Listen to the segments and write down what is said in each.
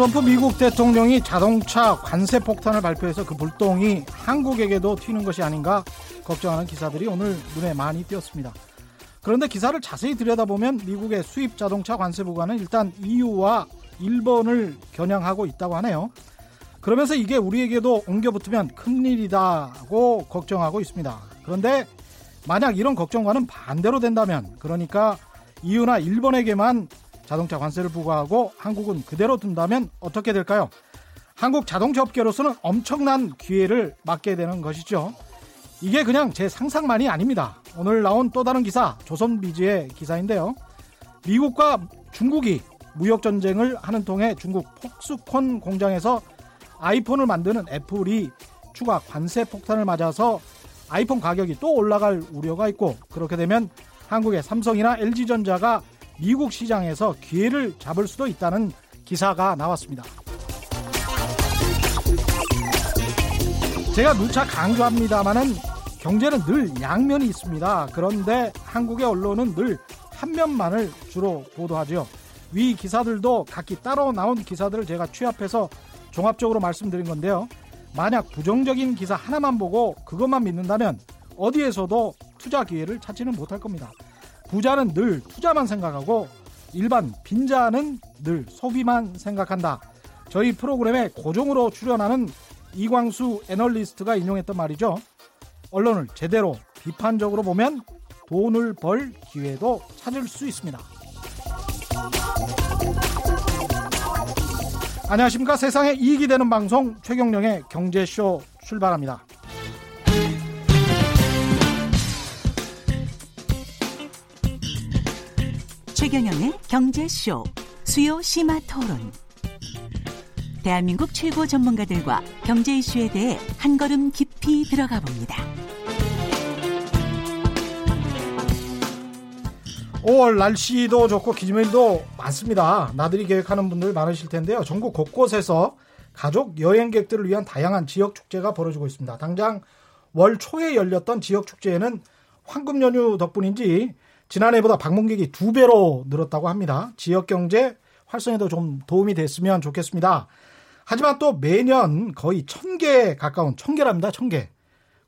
트럼프 미국 대통령이 자동차 관세 폭탄을 발표해서 그 불똥이 한국에게도 튀는 것이 아닌가 걱정하는 기사들이 오늘 눈에 많이 띄었습니다. 그런데 기사를 자세히 들여다보면 미국의 수입 자동차 관세 부과는 일단 EU와 일본을 겨냥하고 있다고 하네요. 그러면서 이게 우리에게도 옮겨 붙으면 큰일이다고 걱정하고 있습니다. 그런데 만약 이런 걱정과는 반대로 된다면 그러니까 EU나 일본에게만 자동차 관세를 부과하고 한국은 그대로 둔다면 어떻게 될까요? 한국 자동차 업계로서는 엄청난 기회를 맞게 되는 것이죠. 이게 그냥 제 상상만이 아닙니다. 오늘 나온 또 다른 기사, 조선비즈의 기사인데요. 미국과 중국이 무역 전쟁을 하는 통에 중국 폭스콘 공장에서 아이폰을 만드는 애플이 추가 관세 폭탄을 맞아서 아이폰 가격이 또 올라갈 우려가 있고 그렇게 되면 한국의 삼성이나 LG전자가 미국 시장에서 기회를 잡을 수도 있다는 기사가 나왔습니다. 제가 누차 강조합니다만은 경제는 늘 양면이 있습니다. 그런데 한국의 언론은 늘 한 면만을 주로 보도하죠. 위 기사들도 각기 따로 나온 기사들을 제가 취합해서 종합적으로 말씀드린 건데요. 만약 부정적인 기사 하나만 보고 그것만 믿는다면 어디에서도 투자 기회를 찾지는 못할 겁니다. 부자는 늘 투자만 생각하고 일반 빈자는 늘 소비만 생각한다. 저희 프로그램에 고정으로 출연하는 이광수 애널리스트가 인용했던 말이죠. 언론을 제대로 비판적으로 보면 돈을 벌 기회도 찾을 수 있습니다. 안녕하십니까. 세상에 이익이 되는 방송 최경령의 경제쇼 출발합니다. 최경영의 경제쇼 수요 심화 토론. 대한민국 최고 전문가들과 경제 이슈에 대해 한 걸음 깊이 들어가 봅니다. 5월 날씨도 좋고 기념일도 많습니다. 나들이 계획하는 분들 많으실 텐데요. 전국 곳곳에서 가족 여행객들을 위한 다양한 지역 축제가 벌어지고 있습니다. 당장 월 초에 열렸던 지역 축제에는 황금 연휴 덕분인지 지난해보다 방문객이 두 배로 늘었다고 합니다. 지역 경제 활성에도 좀 도움이 됐으면 좋겠습니다. 하지만 또 매년 거의 천 개 가까운 천 개랍니다. 천 개.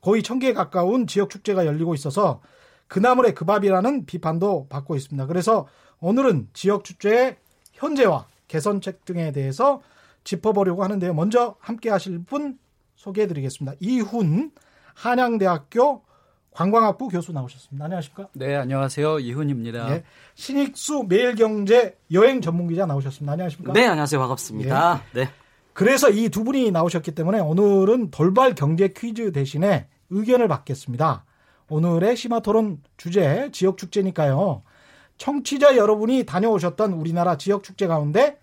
거의 천개 가까운 지역 축제가 열리고 있어서 그나물의 그 밥이라는 비판도 받고 있습니다. 그래서 오늘은 지역 축제의 현재와 개선책 등에 대해서 짚어보려고 하는데요. 먼저 함께 하실 분 소개해 드리겠습니다. 이훈 한양대학교 관광학부 교수 나오셨습니다. 안녕하십니까? 네, 안녕하세요. 이훈입니다. 네, 신익수 매일경제 여행 전문기자 나오셨습니다. 안녕하십니까? 네, 안녕하세요. 반갑습니다. 네. 네. 그래서 이 두 분이 나오셨기 때문에 오늘은 돌발 경제 퀴즈 대신에 의견을 받겠습니다. 오늘의 심화토론 주제 지역 축제니까요. 청취자 여러분이 다녀오셨던 우리나라 지역 축제 가운데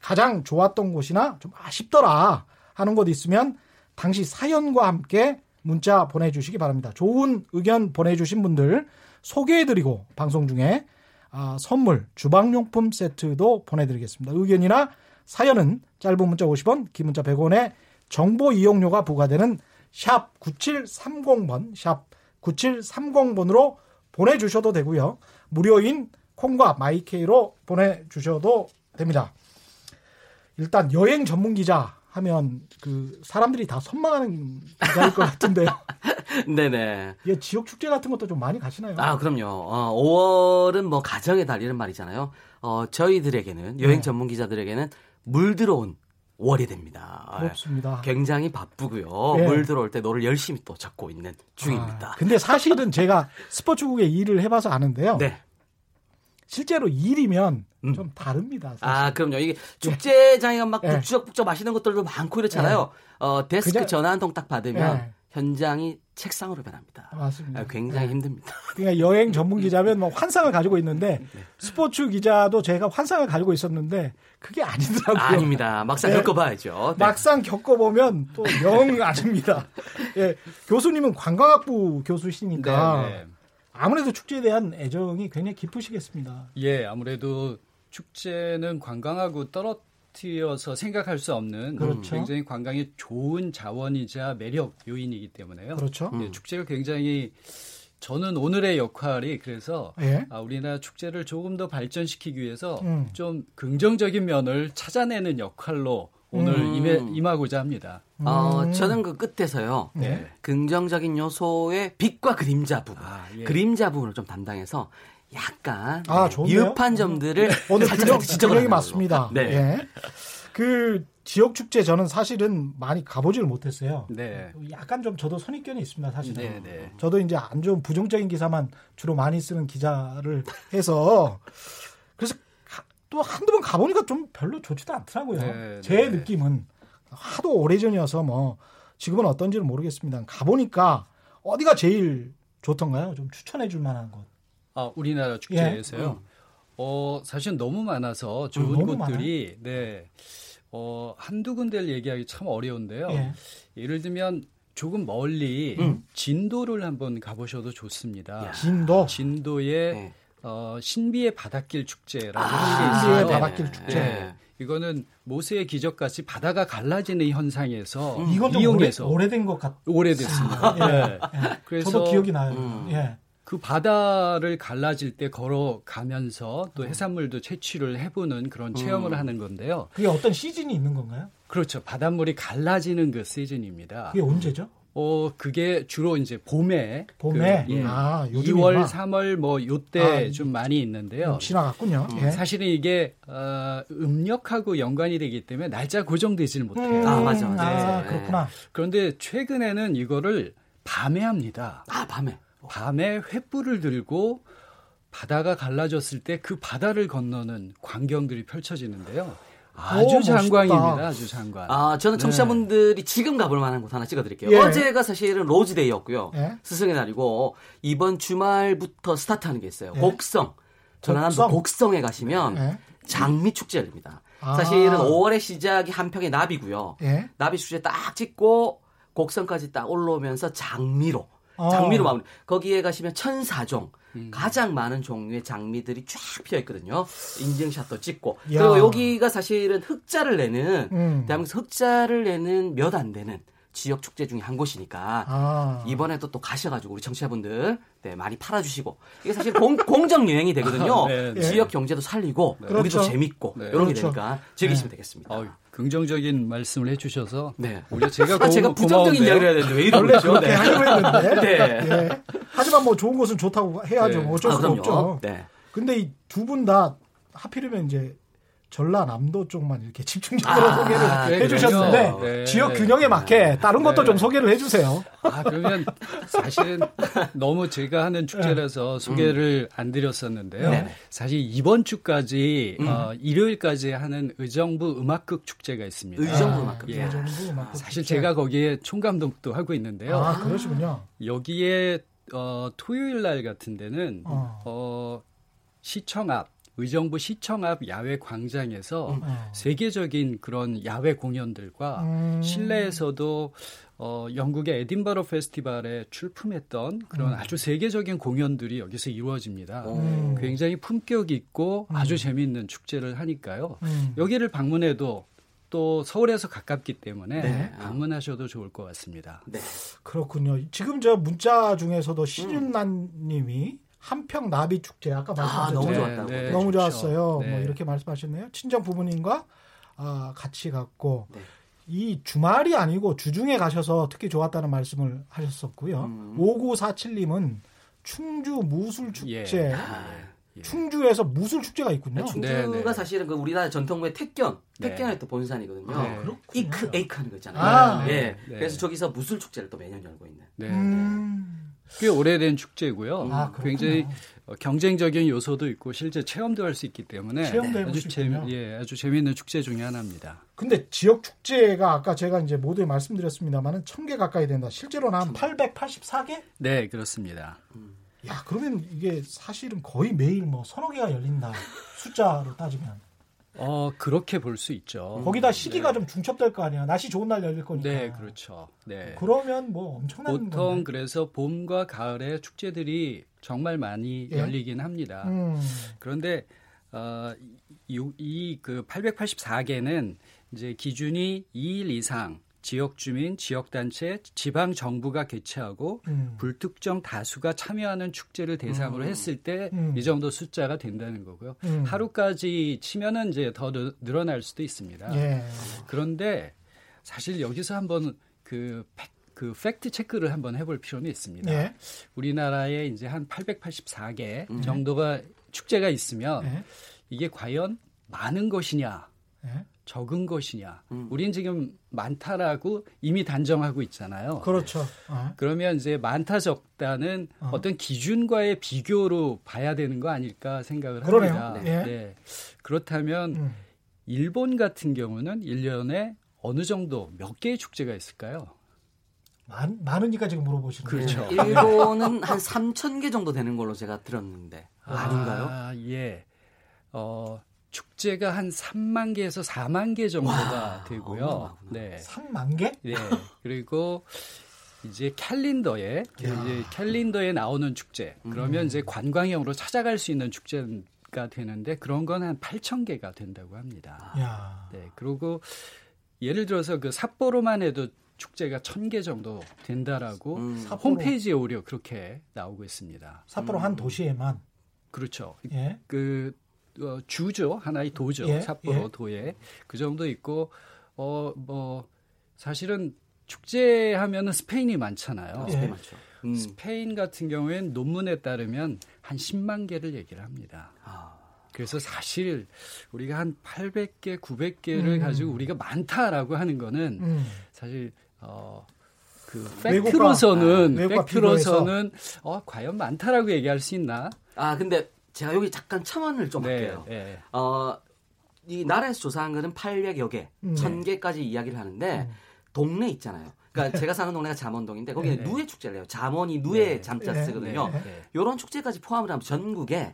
가장 좋았던 곳이나 좀 아쉽더라 하는 곳 있으면 당시 사연과 함께 문자 보내주시기 바랍니다. 좋은 의견 보내주신 분들 소개해드리고 방송 중에 아, 선물 주방용품 세트도 보내드리겠습니다. 의견이나 사연은 짧은 문자 50원, 긴 문자 100원에 정보 이용료가 부과되는 샵 9730번, 샵 9730번으로 보내주셔도 되고요. 무료인 콩과 마이케이로 보내주셔도 됩니다. 일단 여행 전문 기자 하면 그 사람들이 다 선망하는 기자일 것 같은데요. 네네. 예, 지역 축제 같은 것도 좀 많이 가시나요? 아, 그럼요. 어, 5월은 뭐 가정의 달 이런 말이잖아요. 어, 저희들에게는 여행 네. 전문 기자들에게는 물 들어온 월이 됩니다. 그렇습니다. 굉장히 바쁘고요. 네. 물 들어올 때 노를 열심히 또 잡고 있는 중입니다. 아, 근데 사실은 제가 스포츠국에 일을 해봐서 아는데요. 네. 실제로 일이면 음. 좀 다릅니다. 사실. 아, 그럼요. 이게 축제장에 가막 네. 북적북적 마시는 것들도 많고 이렇잖아요. 네. 어, 데스크 그냥, 전화 한 통 딱 받으면 네. 현장이 책상으로 변합니다. 맞습니다. 아, 굉장히 네. 힘듭니다. 그러니까 여행 전문 기자면 뭐 환상을 가지고 있는데 네. 스포츠 기자도 제가 환상을 가지고 있었는데 그게 아니더라고요. 아닙니다. 막상 네. 겪어봐야죠. 네. 막상 겪어보면 또 영 아닙니다. 예, 교수님은 관광학부 교수시니까 네, 네. 아무래도 축제에 대한 애정이 굉장히 깊으시겠습니다. 예, 아무래도 축제는 관광하고 떨어 떨어뜨려서 생각할 수 없는 그렇죠. 굉장히 관광의 좋은 자원이자 매력 요인이기 때문에요. 그렇죠. 네, 축제가 굉장히 저는 오늘의 역할이 그래서 예? 아, 우리나라 축제를 조금 더 발전시키기 위해서 음. 좀 긍정적인 면을 찾아내는 역할로 오늘 음. 임해, 임하고자 합니다. 어, 음. 저는 그 끝에서요. 네. 긍정적인 요소의 빛과 그림자 부분, 아, 예. 그림자 부분을 좀 담당해서 약간 아, 미흡한 점들을 네. 오늘 균형, 균형이 맞습니다. 네. 예. 그 지역 축제 저는 사실은 많이 가보지를 못했어요. 네. 약간 좀 저도 선입견이 있습니다, 사실은. 네, 네. 저도 이제 안 좋은 부정적인 기사만 주로 많이 쓰는 기자를 해서 그래서 또 한두 번 가보니까 좀 별로 좋지도 않더라고요. 네, 제 네. 느낌은 하도 오래전이어서 뭐 지금은 어떤지는 모르겠습니다. 가보니까 어디가 제일 좋던가요? 좀 추천해 줄 만한 곳. 아, 우리나라 축제에서요? 예. 음. 어, 사실 너무 많아서 좋은 음, 곳들이, 많아요? 네. 어, 한두 군데를 얘기하기 참 어려운데요. 예. 예를 들면 조금 멀리 음. 진도를 한번 가보셔도 좋습니다. 진도? 진도의 네. 어, 신비의 바닷길 축제라고 아, 신비의 바닷길 축제. 네. 이거는 모세의 기적같이 바다가 갈라지는 현상에서 음. 이건 이용해서 오래, 된것 같. 오래됐습니다. 예. 네. 그래서 저도 기억이 나요. 음. 예. 그 바다를 갈라질 때 걸어가면서 또 음. 해산물도 채취를 해보는 그런 음. 체험을 하는 건데요. 그게 어떤 시즌이 있는 건가요? 그렇죠. 바닷물이 갈라지는 그 시즌입니다. 그게 언제죠? 어, 그게 주로 이제 봄에. 봄에? 그, 예, 아, 2월, 3월 뭐 요때 아, 좀 많이 있는데요. 지나갔군요. 음, 예. 사실은 이게, 어, 음력하고 연관이 되기 때문에 날짜 고정되지를 못해요. 음, 아, 맞아, 맞아. 아, 네. 그렇구나. 그런데 최근에는 이거를 밤에 합니다. 아, 밤에. 밤에 횃불을 들고 바다가 갈라졌을 때 그 바다를 건너는 광경들이 펼쳐지는데요. 아주 오, 장관입니다. 아주 장관. 아, 저는 청취자분들이 네. 지금 가볼 만한 곳 하나 찍어드릴게요. 예. 어제가 사실은 로즈데이였고요. 예. 스승의 날이고 이번 주말부터 스타트하는 게 있어요. 예. 곡성. 전라남도 곡성? 에 가시면 예. 장미 축제 열립니다. 아. 사실은 5월의 시작이 한평의 나비고요. 예. 나비 축제 딱 찍고 곡성까지 딱 올라오면서 장미로 어. 장미로 마무리. 거기에 가시면 천사종. 음. 가장 많은 종류의 장미들이 쫙 피어 있거든요. 인증샷도 찍고. 야. 그리고 여기가 사실은 흑자를 내는 음. 대한민국 흑자를 내는 몇 안 되는 지역 축제 중에 한 곳이니까 아. 이번에도 또 가셔가지고 우리 청취자분들 네, 많이 팔아주시고 이게 사실 공, 공정 여행이 되거든요. 네, 네. 지역 경제도 살리고 네. 우리도 그렇죠. 재밌고 네. 이런 게 그렇죠. 되니까 즐기시면 네. 되겠습니다. 어휴. 긍정적인 말씀을 해주셔서 네. 오히려 제가 고, 제가 부정적인 이야기를 해야 되는데 왜 이러죠? 그렇게 네. 하려고 했는데. 네. 네. 하지만 뭐 좋은 것은 좋다고 해야죠. 네. 어쩔 아, 수가 없죠. 네. 근데 이 두 분 다 하필이면 이제 전라남도 쪽만 이렇게 집중적으로 아, 소개를 네, 해주셨는데 네. 지역 균형에 맞게 다른 것도 네. 좀 소개를 해주세요. 아 그러면 사실은 너무 제가 하는 축제라서 네. 소개를 음. 안 드렸었는데요. 네. 사실 이번 주까지 음. 어, 일요일까지 하는 의정부 음악극 축제가 있습니다. 의정부 음악극. 예. 의정부 음악극 사실 축제. 제가 거기에 총감독도 하고 있는데요. 아 그러시군요. 여기에 어, 토요일 날 같은 데는 어. 어 시청 앞 의정부 시청 앞 야외 광장에서 음. 어. 세계적인 그런 야외 공연들과 음. 실내에서도 어, 영국의 에딘버러 페스티벌에 출품했던 그런 음. 아주 세계적인 공연들이 여기서 이루어집니다. 음. 굉장히 품격 있고 음. 아주 재미있는 축제를 하니까요. 음. 여기를 방문해도 또 서울에서 가깝기 때문에 네. 방문하셔도 좋을 것 같습니다. 네. 그렇군요. 지금 저 문자 중에서도 신윤란 님이 한평 나비 축제 아까 말씀하셨죠. 아, 너무 좋았다고. 네, 너무 좋죠. 좋았어요. 네. 뭐 이렇게 말씀하셨네요. 친정 부모님과 아, 같이 갔고 네. 이 주말이 아니고 주중에 가셔서 특히 좋았다는 말씀을 하셨었고요. 음. 5947님은 충주 무술 축제. 예. 아, 예. 충주에서 무술 축제가 있군요. 충주가 네, 네. 사실은 그 우리나라 전통무의 택견, 네. 택견의 또 본산이거든요. 네. 이크 에이크 하는 거 있잖아요. 아, 예. 그래서 저기서 무술 축제를 또 매년 열고 있는. 네. 음. 꽤 오래된 축제고요. 아, 굉장히 어, 경쟁적인 요소도 있고 실제 체험도 할 수 있기 때문에 아주 재미 예, 아주 재미있는 축제 중에 하나입니다. 근데 지역 축제가 아까 제가 이제 모두에 말씀드렸습니다만은 천개 가까이 된다. 실제로는 한 884개? 네, 그렇습니다. 음. 야, 그러면 이게 사실은 거의 매일 뭐 서너 개가 열린다. 숫자로 따지면. 어 그렇게 볼 수 있죠. 거기다 시기가 네. 좀 중첩될 거 아니야. 날씨 좋은 날 열릴 거니까. 네, 그렇죠. 네. 그러면 뭐 엄청난 보통 건데. 그래서 봄과 가을에 축제들이 정말 많이 예? 열리긴 합니다. 음. 그런데 어, 이그 884개는 이제 기준이 2일 이상 지역 주민, 지역 단체, 지방 정부가 개최하고 음. 불특정 다수가 참여하는 축제를 대상으로 음. 했을 때이 음. 정도 숫자가 된다는 거고요. 음. 하루까지 치면은 이제 더 늘어날 수도 있습니다. 예. 그런데 사실 여기서 한번 그 그 팩트 체크를 한번 해볼 필요는 있습니다. 예. 우리나라에 이제 한 884개 음. 정도가 축제가 있으면 예. 이게 과연 많은 것이냐, 예. 적은 것이냐. 음. 우린 지금 많다라고 이미 단정하고 있잖아요. 그렇죠. 어. 그러면 이제 많다 적다는 어. 떤 기준과의 비교로 봐야 되는 거 아닐까 생각을 그러네요. 합니다. 네. 네. 그렇다면 음. 일본 같은 경우는 1년에 어느 정도 몇 개의 축제가 있을까요? 많, 많으니까 지금 물어보시는 거죠. 그렇죠. 일본은 한 3천 개 정도 되는 걸로 제가 들었는데 아, 닌가요 아, 예. 어, 축제가 한 3만 개에서 4만 개 정도가 와, 되고요. 네. 3만 개? 네. 그리고 이제 캘린더에 이제 캘린더에 나오는 축제. 그러면 음. 이제 관광형으로 찾아갈 수 있는 축제가 되는데 그런 건 한 8천 개가 된다고 합니다. 야. 네. 그리고 예를 들어서 그 삿포로만 해도 축제가 1000개 정도 된다라고 음. 홈페이지에 오히려 그렇게 나오고 있습니다. 삿포로 음. 한 도시에만 그렇죠. 예. 그 어, 주죠 하나의 도죠 예, 삿포로 예. 도에 그 정도 있고 어 뭐 사실은 축제 하면 은 스페인이 많잖아요. 예. 많죠. 음. 스페인 같은 경우에는 논문에 따르면 한 10만 개를 얘기를 합니다. 아. 그래서 사실 우리가 한 800개, 900개를 음. 가지고 우리가 많다라고 하는 거는 음. 사실 어, 그 팩트로서는 아, 팩트로서는 어, 과연 많다라고 얘기할 수 있나? 아 근데 제가 여기 잠깐 첨언을 좀 네, 할게요. 네. 어, 이 나라에서 조사한 거는 800여 개, 음. 1000개까지 이야기를 하는데 음. 동네 있잖아요. 그러니까 제가 사는 동네가 잠원동인데 거기에 네, 네. 누에 축제를 해요. 잠원이 누에 네. 잠자 네, 쓰거든요. 이런 축제까지 포함을 하면 전국에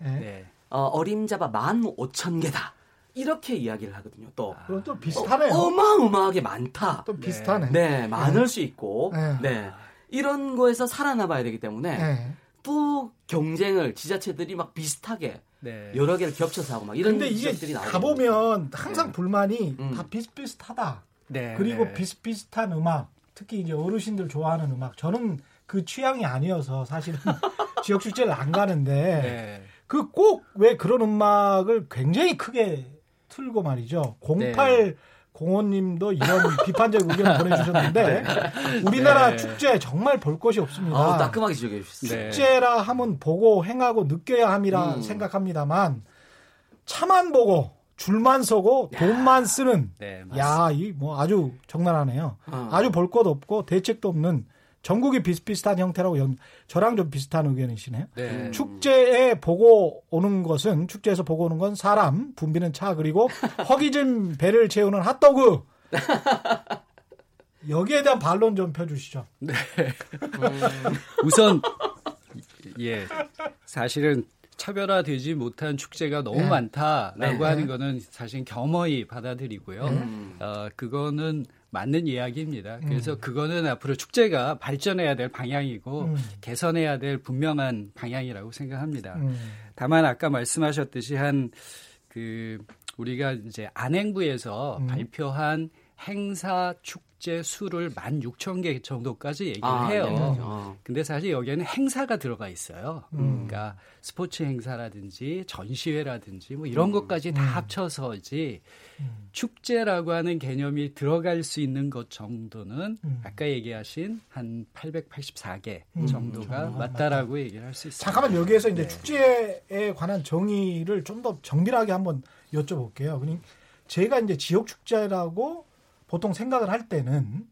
어, 어림잡아 15,000개다. 이렇게 이야기를 하거든요. 또. 아, 그럼 또 비슷하네요. 어, 마어마하게 많다. 또 비슷하네. 네, 많을 수 있고. 네. 이런 거에서 살아남아야 되기 때문에 또 경쟁을 지자체들이 막 비슷하게 네. 여러 개를 겹쳐서 하고 막 이런 근데 이게 가보면 항상 네. 불만이 음. 다 비슷비슷하다. 네. 그리고 네. 비슷비슷한 음악, 특히 이제 어르신들 좋아하는 음악. 저는 그 취향이 아니어서 사실은 지역 축제를 안 가는데 네. 그꼭 왜 그런 음악을 굉장히 크게 틀고 말이죠. 08 공원님도 이런 비판적 의견 보내주셨는데 네. 우리나라 네. 축제 정말 볼 것이 없습니다. 아, 따끔하게 지적해 주셨어요. 축제라 하면 보고 행하고 느껴야 함이라 음. 생각합니다만 차만 보고 줄만 서고 돈만 쓰는 네, 야이 뭐 아주 적나라하네요. 어. 아주 볼 것 없고 대책도 없는 전국이 비슷비슷한 형태라고 연, 저랑 좀 비슷한 의견이시네요. 네. 축제에 보고 오는 것은 축제에서 보고 오는 건 사람, 붐비는 차 그리고 허기진 배를 채우는 핫도그. 여기에 대한 반론 좀 펴주시죠. 네. 음, 우선 예 사실은 차별화되지 못한 축제가 너무 네. 많다라고 네. 하는 거는 사실 겸허히 받아들이고요. 음. 어, 그거는 맞는 이야기입니다. 그래서 음. 그거는 앞으로 축제가 발전해야 될 방향이고 음. 개선해야 될 분명한 방향이라고 생각합니다. 음. 다만 아까 말씀하셨듯이 한 그 우리가 이제 안행부에서 음. 발표한 행사 축 제 수를 16,000개 정도까지 얘기를 아, 해요. 네, 어. 근데 사실 여기에는 행사가 들어가 있어요. 음. 그러니까 스포츠 행사라든지 전시회라든지 뭐 이런 음. 것까지 다 음. 합쳐서지 음. 축제라고 하는 개념이 들어갈 수 있는 것 정도는 음. 아까 얘기하신 한 884개 음, 정도가 맞다라고 맞다. 얘기를 할 수 있습니다. 잠깐만 여기에서 이제 네. 축제에 관한 정의를 좀 더 정밀하게 한번 여쭤볼게요. 그러니 제가 이제 지역 축제라고 보통 생각을 할 때는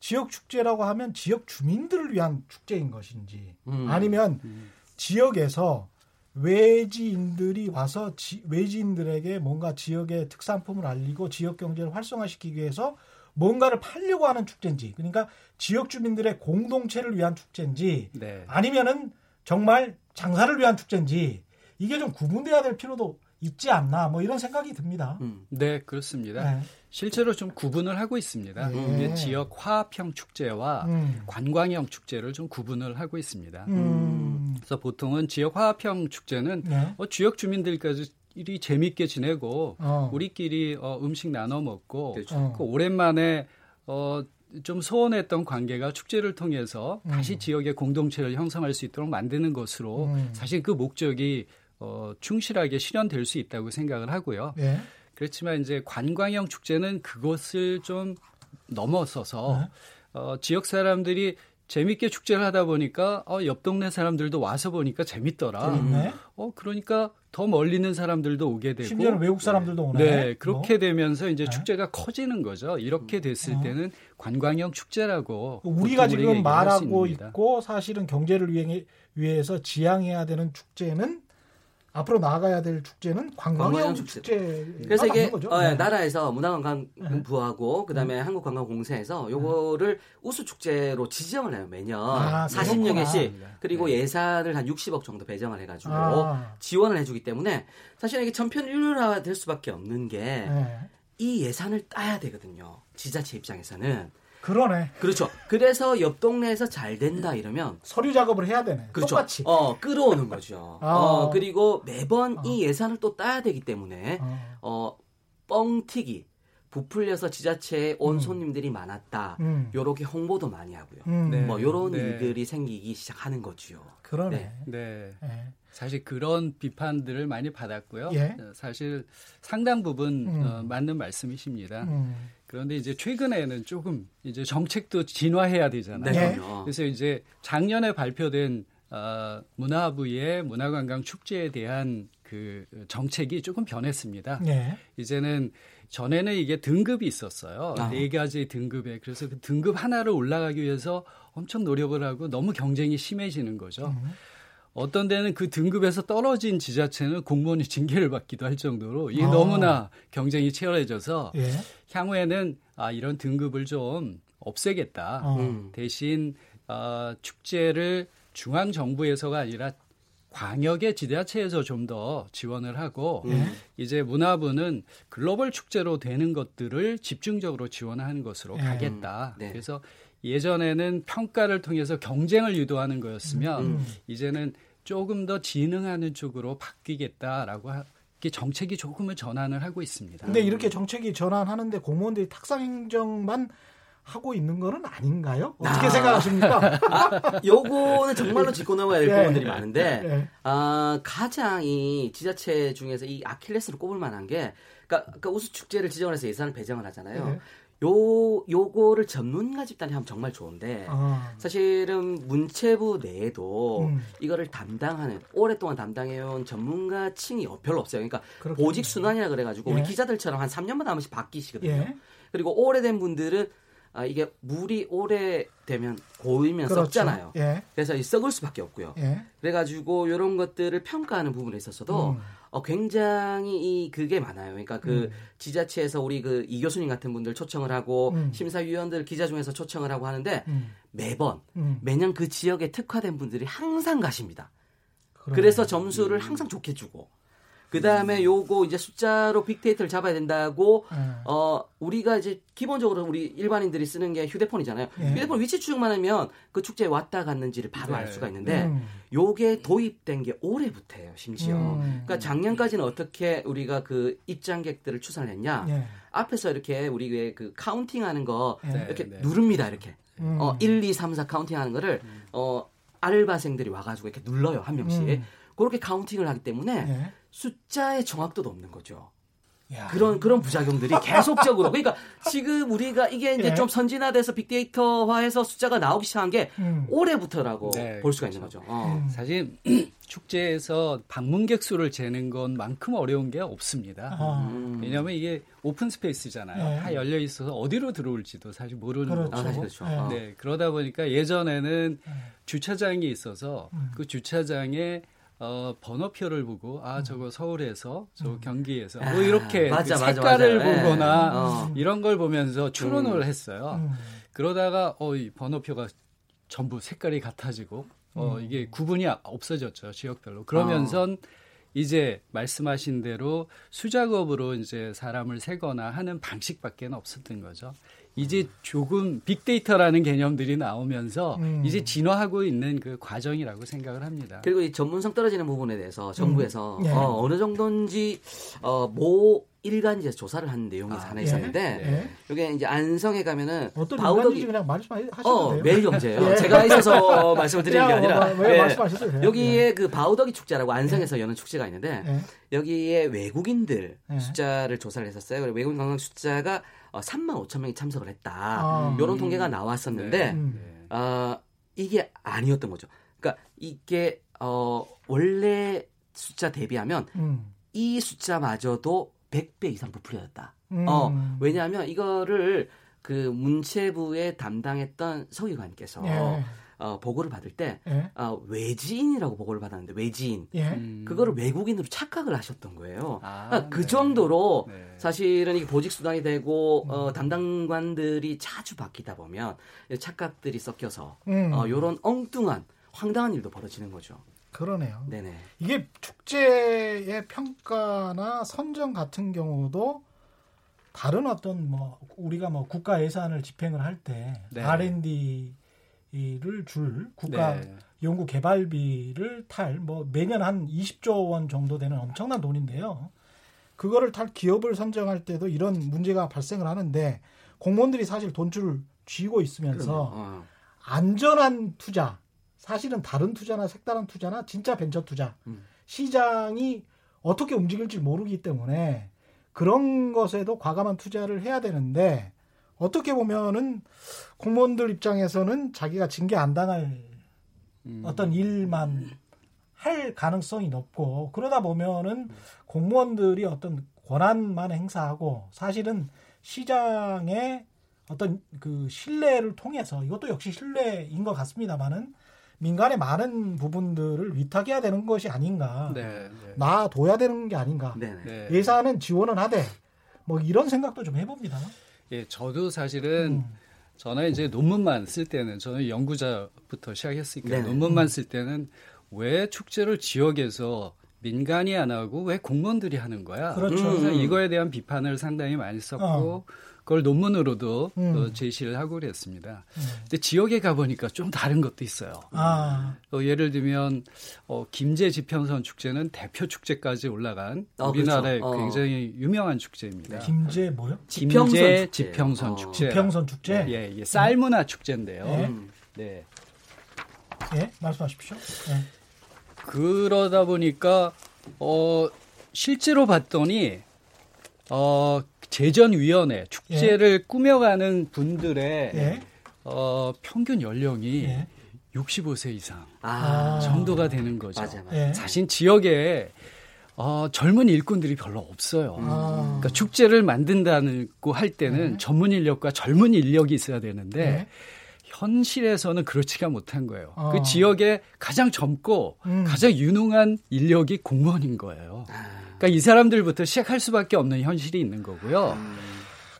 지역 축제라고 하면 지역 주민들을 위한 축제인 것인지 음. 아니면 음. 지역에서 외지인들이 와서 지, 외지인들에게 뭔가 지역의 특산품을 알리고 지역 경제를 활성화시키기 위해서 뭔가를 팔려고 하는 축제인지 그러니까 지역 주민들의 공동체를 위한 축제인지 네. 아니면은 정말 장사를 위한 축제인지 이게 좀 구분돼야 될 필요도 있지 않나 뭐 이런 생각이 듭니다. 음. 네 그렇습니다. 네. 실제로 좀 구분을 하고 있습니다. 네. 지역 화합형 축제와 음. 관광형 축제를 좀 구분을 하고 있습니다. 음. 그래서 보통은 지역 화합형 축제는 네. 어, 지역 주민들까지 이 재밌게 지내고 어. 우리끼리 어, 음식 나눠 먹고 그렇죠. 그 오랜만에 어, 좀 소원했던 관계가 축제를 통해서 음. 다시 지역의 공동체를 형성할 수 있도록 만드는 것으로 음. 사실 그 목적이 어, 충실하게 실현될 수 있다고 생각을 하고요. 예. 그렇지만 이제 관광형 축제는 그것을 좀 넘어서서 네. 어, 지역 사람들이 재밌게 축제를 하다 보니까 어, 옆 동네 사람들도 와서 보니까 재밌더라. 재밌네. 어 그러니까 더 멀리 있는 사람들도 오게 되고 심지어는 외국 사람들도 오네. 네, 그렇게 뭐? 되면서 이제 네. 축제가 커지는 거죠. 이렇게 됐을 어. 때는 관광형 축제라고 우리가 지금 말하고 있고 사실은 경제를 위해, 위해서 지향해야 되는 축제는 앞으로 나아가야 될 축제는 관광형 축제. 그래서 이게 어, 네. 나라에서 문화관광부하고 네. 그다음에 네. 한국관광공사에서 요거를 우수 축제로 지정을 해요 매년 아, 40여 개씩 그리고 네. 예산을 한 60억 정도 배정을 해가지고 아. 지원을 해주기 때문에 사실 이게 전편일류화 될 수밖에 없는 게이 네. 예산을 따야 되거든요 지자체 입장에서는. 그러네. 그렇죠. 그래서 옆 동네에서 잘 된다 이러면 서류 작업을 해야 되네. 그렇죠. 똑같이. 어, 끌어오는 거죠. 아. 어, 그리고 매번 어. 이 예산을 또 따야 되기 때문에 어, 어 뻥튀기 부풀려서 지자체에 온 음. 손님들이 많았다. 음. 요렇게 홍보도 많이 하고요. 음. 네. 뭐 요런 네. 일들이 생기기 시작하는 거지요. 그러네. 네. 네. 네. 사실 그런 비판들을 많이 받았고요. 예? 사실 상당 부분 음. 어, 맞는 말씀이십니다. 음. 그런데 이제 최근에는 조금 이제 정책도 진화해야 되잖아요. 네. 그래서 이제 작년에 발표된 어, 문화부의 문화관광 축제에 대한 그 정책이 조금 변했습니다. 네. 이제는 전에는 이게 등급이 있었어요. 아. 네 가지 등급에 그래서 그 등급 하나를 올라가기 위해서 엄청 노력을 하고 너무 경쟁이 심해지는 거죠. 음. 어떤 데는 그 등급에서 떨어진 지자체는 공무원이 징계를 받기도 할 정도로 이게 아. 너무나 경쟁이 치열해져서 예. 향후에는 아 이런 등급을 좀 없애겠다. 어. 대신 어, 축제를 중앙 정부에서가 아니라 광역의 지자체에서 좀 더 지원을 하고 예. 이제 문화부는 글로벌 축제로 되는 것들을 집중적으로 지원하는 것으로 예. 가겠다. 네. 그래서 예전에는 평가를 통해서 경쟁을 유도하는 거였으면 음. 이제는 조금 더 진흥하는 쪽으로 바뀌겠다라고 하, 정책이 조금은 전환을 하고 있습니다. 근데 이렇게 정책이 전환하는데 공무원들이 탁상 행정만 하고 있는 거는 아닌가요? 어떻게 아. 생각하십니까? 아, 요거는 정말로 짚고 넘어야 될 네. 부분들이 많은데 네. 아, 가장 이 지자체 중에서 이 아킬레스를 꼽을 만한 게 그러니까, 그러니까 우수 축제를 지정을 해서 예산을 배정을 하잖아요. 네. 요 요거를 전문가 집단이 하면 정말 좋은데 아. 사실은 문체부 내에도 음. 이거를 담당하는 오랫동안 담당해온 전문가 층이 별로 없어요. 그러니까 그렇군요. 보직 순환이라 그래가지고 예. 우리 기자들처럼 한 3년마다 한 번씩 바뀌시거든요. 예. 그리고 오래된 분들은 아, 이게 물이 오래 되면 고이면 그렇죠. 썩잖아요. 예. 그래서 썩을 수밖에 없고요. 예. 그래가지고 이런 것들을 평가하는 부분에 있어서도 음. 어, 굉장히 이 그게 많아요. 그러니까 그 음. 지자체에서 우리 그 이 교수님 같은 분들 초청을 하고 음. 심사위원들 기자 중에서 초청을 하고 하는데 음. 매번 음. 매년 그 지역에 특화된 분들이 항상 가십니다. 그래. 그래서 점수를 음. 항상 좋게 주고 그 다음에 요거 이제 숫자로 빅데이터를 잡아야 된다고 음. 어 우리가 이제 기본적으로 우리 일반인들이 쓰는 게 휴대폰이잖아요. 예. 휴대폰 위치 추적만 하면 그 축제에 왔다 갔는지를 바로 네. 알 수가 있는데 음. 요게 도입된 게 올해부터예요. 심지어. 음. 그러니까 작년까지는 어떻게 우리가 그 입장객들을 추산을 했냐? 예. 앞에서 이렇게 우리 그 counting하는 거 예. 이렇게 네, 네. 누릅니다. 이렇게 음. 어 1, 2, 3, 4 counting하는 거를 음. 어 알바생들이 와가지고 이렇게 눌러요 한 명씩. 음. 그렇게 counting을 하기 때문에 예. 숫자의 정확도도 없는 거죠. 야. 그런 그런 부작용들이 계속적으로 그러니까 지금 우리가 이게 이제 예. 좀 선진화돼서 빅데이터화해서 숫자가 나오기 시작한 게 음. 올해부터라고 네, 볼 수가 그렇죠. 있는 거죠. 어. 음. 사실 축제에서 방문객 수를 재는 것만큼 어려운 게 없습니다. 아. 음. 왜냐하면 이게 open space잖아요. 네. 다 열려 있어서 어디로 들어올지도 사실 모르는 그렇죠. 아, 사실 그렇죠. 네. 어. 네. 그러다 보니까 예전에는 네. 주차장이 있어서 음. 그 주차장에 어, 번호표를 보고 아 음. 저거 서울에서 저 음. 경기에서 뭐 이렇게 맞아, 그 색깔을 맞아, 맞아. 보거나 네. 어. 이런 걸 보면서 추론을 음. 했어요. 음. 그러다가 어, 이 번호표가 전부 색깔이 같아지고 어, 음. 이게 구분이 없어졌죠 지역별로. 그러면선 어. 이제 말씀하신 대로 수작업으로 이제 사람을 세거나 하는 방식밖에 없었던 거죠. 이제 조금 빅데이터라는 개념들이 나오면서 음. 이제 진화하고 있는 그 과정이라고 생각을 합니다. 그리고 이 전문성 떨어지는 부분에 대해서 정부에서 음. 네. 어, 어느 정도인지 어, 뭐 일간지에서 조사를 한 내용이 아, 하나 있었는데 예. 여기 이제 안성에 가면은 어떤 바우덕이 그냥 말씀하셔도 어, 돼요. 매일경제예요. 예. 제가 있어서 말씀을 드리는 게 아니라 뭐, 뭐, 예. 말씀하셨어요. 여기에 예. 그 바우덕이 축제라고 안성에서 여는 축제가 있는데 예. 여기에 외국인들 예. 숫자를 조사를 했었어요. 외국인 관광 숫자가 어, 3만 5천 명이 참석을 했다. 아. 이런 통계가 나왔었는데 네. 음. 어, 이게 아니었던 거죠. 그러니까 이게 어, 원래 숫자 대비하면 음. 이 숫자마저도 100배 이상 부풀려졌다. 음. 어, 왜냐하면 이거를 그 문체부에 담당했던 서기관께서 예. 어, 보고를 받을 때 예. 어, 외지인이라고 보고를 받았는데 외지인 예. 음. 그거를 외국인으로 착각을 하셨던 거예요. 아, 그러니까 그 네. 정도로 네. 사실은 이게 보직 수당이 되고 음. 어, 담당관들이 자주 바뀌다 보면 착각들이 섞여서 음. 어, 이런 엉뚱한 황당한 일도 벌어지는 거죠. 그러네요. 네네. 이게 축제의 평가나 선정 같은 경우도 다른 어떤 뭐 우리가 뭐 국가 예산을 집행을 할때 네. R&D를 줄 국가 네. 연구 개발비를 탈 뭐 매년 한 20조 원 정도 되는 엄청난 돈인데요. 그거를 탈 기업을 선정할 때도 이런 문제가 발생을 하는데 공무원들이 사실 돈줄을 쥐고 있으면서 어. 안전한 투자 사실은 다른 투자나 색다른 투자나 진짜 벤처 투자 음. 시장이 어떻게 움직일지 모르기 때문에 그런 것에도 과감한 투자를 해야 되는데 어떻게 보면은 공무원들 입장에서는 자기가 징계 안 당할 음. 어떤 일만 할 가능성이 높고 그러다 보면은 공무원들이 어떤 권한만 행사하고 사실은 시장의 어떤 그 신뢰를 통해서 이것도 역시 신뢰인 것 같습니다만은 민간의 많은 부분들을 위탁해야 되는 것이 아닌가. 네, 네. 놔둬야 되는 게 아닌가. 네, 네. 예산은 지원은 하되 뭐 이런 생각도 좀 해봅니다. 예, 저도 사실은 음. 저는 이제 논문만 쓸 때는 저는 연구자부터 시작했으니까 네. 논문만 쓸 때는 왜 축제를 지역에서 민간이 안 하고 왜 공무원들이 하는 거야? 그렇죠. 음. 이거에 대한 비판을 상당히 많이 썼고 어. 그걸 논문으로도 음. 어, 제시를 하고 그랬습니다. 음. 근데 지역에 가보니까 좀 다른 것도 있어요. 아. 어, 예를 들면 어, 김제 지평선 축제는 대표 축제까지 올라간 어, 우리나라의 그렇죠. 어. 굉장히 유명한 축제입니다. 김제 뭐요? 김제 지평선, 지평선 축제. 지평선 축제. 예, 예, 쌀 문화 축제인데요. 네. 네. 예, 말씀하십시오. 네. 그러다 보니까 어 실제로 봤더니 어 재전위원회 축제를 예. 꾸며가는 분들의 예. 어, 평균 연령이 예. 65세 이상 아. 정도가 되는 거죠. 맞아, 맞아. 예. 사실 지역에 어, 젊은 일꾼들이 별로 없어요. 아. 그러니까 축제를 만든다고 할 때는 예. 전문 인력과 젊은 인력이 있어야 되는데 예. 현실에서는 그렇지가 못한 거예요. 어. 그 지역에 가장 젊고 음. 가장 유능한 인력이 공무원인 거예요. 아. 그러니까 이 사람들부터 시작할 수밖에 없는 현실이 있는 거고요. 음,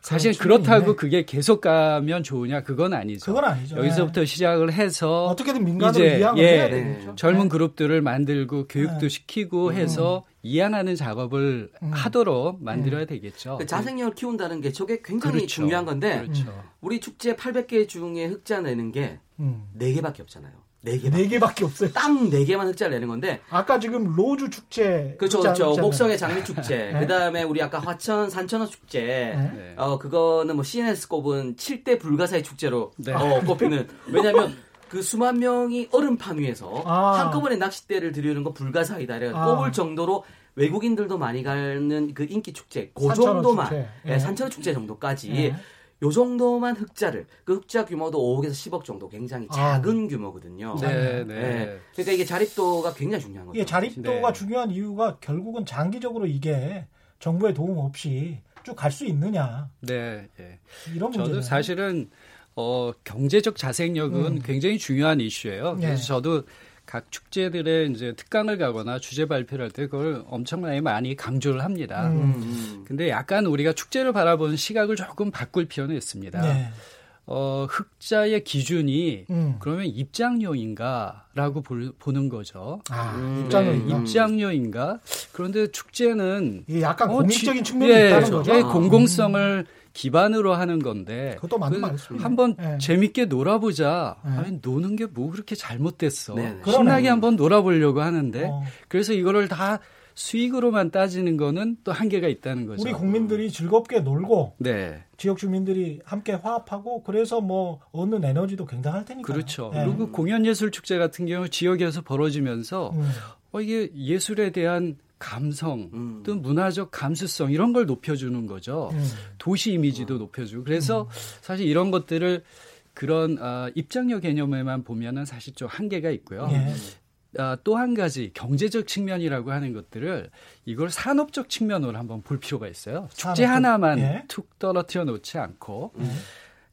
사실 그렇다고 있네. 그게 계속 가면 좋으냐 그건 아니죠. 그건 아니죠. 여기서부터 네. 시작을 해서 어떻게든 민간으로 이제 예, 해야 되겠죠. 젊은 네. 그룹들을 만들고 교육도 네. 시키고 음. 해서 이해하는 작업을 음. 하도록 만들어야 되겠죠. 그 자생력을 키운다는 게 저게 굉장히 그렇죠. 중요한 건데 그렇죠. 우리 축제 800개 중에 흑자 내는 게 음. 4개밖에 없잖아요. 네 개. 네 개밖에 없어요. 딱 네 개만 흑자를 내는 건데. 아까 지금 로주 축제. 그렇죠, 그렇죠. 목성의 장미 축제. 네? 그다음에 우리 아까 화천 산천어 축제. 네. 어 그거는 뭐 CNS 꼽은 7대 불가사의 축제로 네. 어, 꼽히는. 왜냐하면 그 수만 명이 얼음판 위에서 아. 한꺼번에 낚싯대를 들이는 거 불가사이다. 이래 아. 꼽을 정도로 외국인들도 많이 가는 그 인기 축제. 그 정도만. 축제. 네, 산천어 축제 정도까지. 네. 요 정도만 흑자를 그 흑자 규모도 5억에서 10억 정도 굉장히 아. 작은 아. 규모거든요. 네, 네, 네. 그러니까 이게 자립도가 굉장히 중요한 거죠. 예, 자립도가 네. 중요한 이유가 결국은 장기적으로 이게 정부의 도움 없이 쭉 갈 수 있느냐. 네, 네. 이런 문제. 저도 사실은 어, 경제적 자생력은 음. 굉장히 중요한 이슈예요. 그래서 네. 저도 각 축제들의 이제 특강을 가거나 주제 발표를 할 때 그걸 엄청나게 많이 강조를 합니다. 음. 음. 근데 약간 우리가 축제를 바라보는 시각을 조금 바꿀 필요는 있습니다. 네. 어, 흑자의 기준이 음. 그러면 입장료인가라고 볼, 보는 거죠. 아, 음, 입장료 네, 입장료인가? 그런데 축제는 약간 어, 공익적인 측면이 예, 있다는 거죠. 예, 공공성을 음. 기반으로 하는 건데 그것도 맞는 말씀이에요. 한번 네. 재밌게 놀아보자. 네. 아니 노는 게 뭐 그렇게 잘못됐어. 네. 신나게 한번 놀아보려고 하는데 어. 그래서 이거를 다 수익으로만 따지는 거는 또 한계가 있다는 거죠. 우리 국민들이 즐겁게 놀고 네. 지역 주민들이 함께 화합하고 그래서 뭐 얻는 에너지도 굉장할 테니까. 그렇죠. 네. 그리고 공연 예술 축제 같은 경우 지역에서 벌어지면서 음. 어 이게 예술에 대한 감성 음. 또 문화적 감수성 이런 걸 높여주는 거죠. 음. 도시 이미지도 음. 높여주고 그래서 음. 사실 이런 것들을 그런 어, 입장료 개념에만 보면은 사실 좀 한계가 있고요. 예. 아, 또한 가지 경제적 측면이라고 하는 것들을 이걸 산업적 측면으로 한번 볼 필요가 있어요. 축제 하나만 예. 툭 떨어뜨려 놓지 않고 음.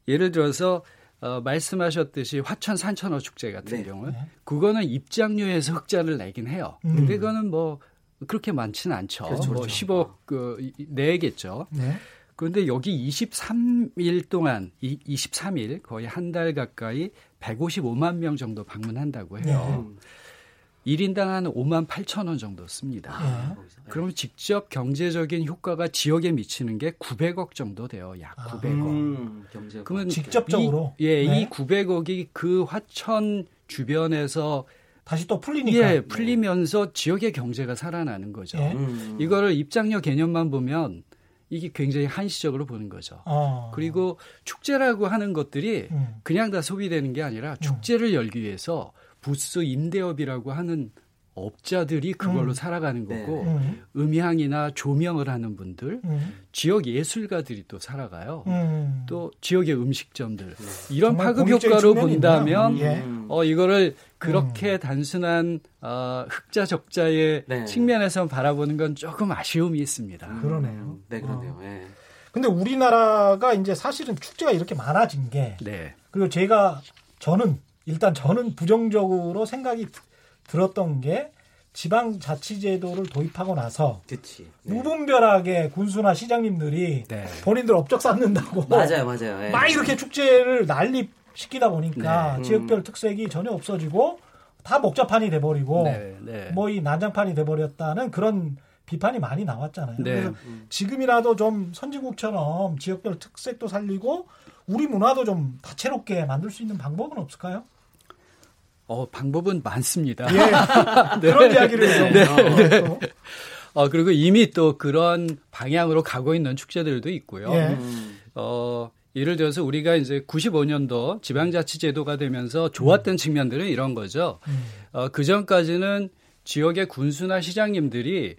예를 들어서 어, 말씀하셨듯이 화천 산천어 축제 같은 네. 경우는 네. 그거는 입장료에서 흑자를 내긴 해요. 음. 근데 그거는 뭐 그렇게 많지는 않죠. 그렇죠, 뭐 그렇죠. 10억 그 내겠죠. 네. 그런데 여기 23일 동안 이 23일 거의 한 달 가까이 155만 명 정도 방문한다고 해요. 네. 1인당 한 5만 8천 원 정도 씁니다. 아, 그러면 직접 경제적인 효과가 지역에 미치는 게 900억 정도 돼요. 약 900억. 음, 그러면 직접적으로 이, 예, 네. 이 900억이 그 화천 주변에서 다시 또 풀리니까. 예, 풀리면서 지역의 경제가 살아나는 거죠. 예. 음. 이거를 입장료 개념만 보면 이게 굉장히 한시적으로 보는 거죠. 어. 그리고 축제라고 하는 것들이 음. 그냥 다 소비되는 게 아니라 축제를 열기 위해서 부스 임대업이라고 하는 업자들이 그걸로 음. 살아가는 네. 거고 네. 음향이나 조명을 하는 분들 음. 지역 예술가들이 또 살아가요 음. 또 지역의 음식점들 네. 이런 파급 효과로 본다면 예. 어 이거를 그렇게 음. 단순한 어, 흑자 적자의 네. 측면에서 바라보는 건 조금 아쉬움이 있습니다. 음. 그러네요. 네 그러네요. 어. 예. 근데 우리나라가 이제 사실은 축제가 이렇게 많아진 게 네. 그리고 제가 저는 일단 저는 부정적으로 생각이 들었던 게 지방자치제도를 도입하고 나서 그치, 네. 무분별하게 군수나 시장님들이 네. 본인들 업적 쌓는다고 맞아요, 맞아요. 네. 막 이렇게 축제를 난립시키다 보니까 네. 음. 지역별 특색이 전혀 없어지고 다 목자판이 돼버리고 네, 네. 뭐이 난장판이 돼버렸다는 그런 비판이 많이 나왔잖아요. 그래서 지금이라도 좀 선진국처럼 지역별 특색도 살리고 우리 문화도 좀 다채롭게 만들 수 있는 방법은 없을까요? 어, 방법은 많습니다. 예. 네. 그런 이야기를 좀. 네. 네. 어, 어, 그리고 이미 또 그런 방향으로 가고 있는 축제들도 있고요. 예. 어, 예를 들어서 우리가 이제 95년도 지방자치제도가 되면서 좋았던 음. 측면들은 이런 거죠. 음. 어, 그 전까지는 지역의 군수나 시장님들이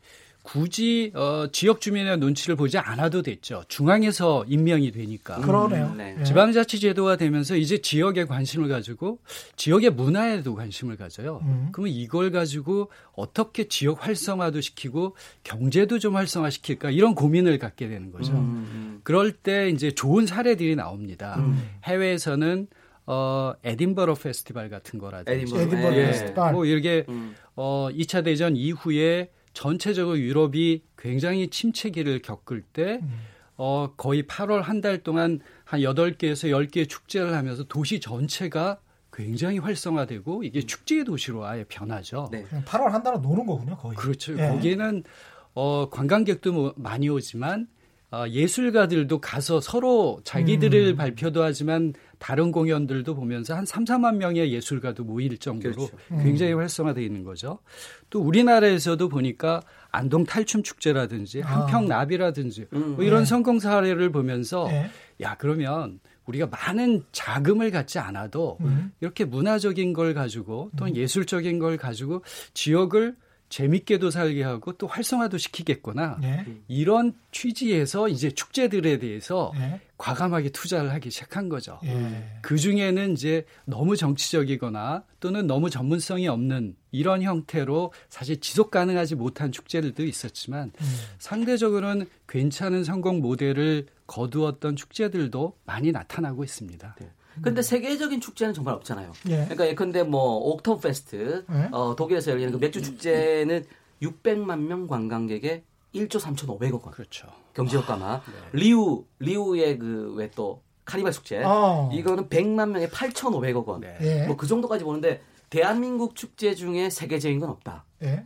굳이 어, 지역 주민의 눈치를 보지 않아도 됐죠. 중앙에서 임명이 되니까. 음, 그러네요. 네. 예. 지방자치제도가 되면서 이제 지역에 관심을 가지고 지역의 문화에도 관심을 가져요. 음. 그러면 이걸 가지고 어떻게 지역 활성화도 시키고 경제도 좀 활성화시킬까 이런 고민을 갖게 되는 거죠. 음. 음. 그럴 때 이제 좋은 사례들이 나옵니다. 음. 해외에서는 어, 에딘버러 페스티벌 같은 거라든지. 에딘버러, 예. 페스티벌. 뭐 이렇게 음. 어, 2차 대전 이후에 전체적으로 유럽이 굉장히 침체기를 겪을 때 음. 어, 거의 8월 한 달 동안 한 8개에서 10개의 축제를 하면서 도시 전체가 굉장히 활성화되고 이게 음. 축제의 도시로 아예 변하죠. 네. 8월 한 달은 노는 거군요, 거의. 그렇죠. 예. 거기에는 어, 관광객도 뭐 많이 오지만 어, 예술가들도 가서 서로 자기들을 음. 발표도 하지만 다른 공연들도 보면서 한 3, 4만 명의 예술가도 모일 정도로 그렇죠. 음. 굉장히 활성화되어 있는 거죠. 또 우리나라에서도 보니까 안동 탈춤 축제라든지 아. 한평 나비라든지 음. 뭐 이런 네. 성공 사례를 보면서 네. 야 그러면 우리가 많은 자금을 갖지 않아도 음. 이렇게 문화적인 걸 가지고 또는 음. 예술적인 걸 가지고 지역을 재밌게도 살게 하고 또 활성화도 시키겠구나. 네. 이런 취지에서 이제 축제들에 대해서 네. 과감하게 투자를 하기 시작한 거죠. 네. 그 중에는 이제 너무 정치적이거나 또는 너무 전문성이 없는 이런 형태로 사실 지속 가능하지 못한 축제들도 있었지만 음. 상대적으로는 괜찮은 성공 모델을 거두었던 축제들도 많이 나타나고 있습니다. 네. 근데 세계적인 축제는 정말 없잖아요. 예. 그러니까 예컨대 뭐 옥토 페스트 예. 어, 독일에서 열리는 그 맥주 축제는 600만 명 관광객의 1조 3,500억 원. 그렇죠. 경제 효과만. 네. 리우 리우의 그 왜 또 카니발 축제. 어. 이거는 100만 명에 8,500억 원. 네. 예. 뭐그 정도까지 보는데 대한민국 축제 중에 세계적인 건 없다. 예.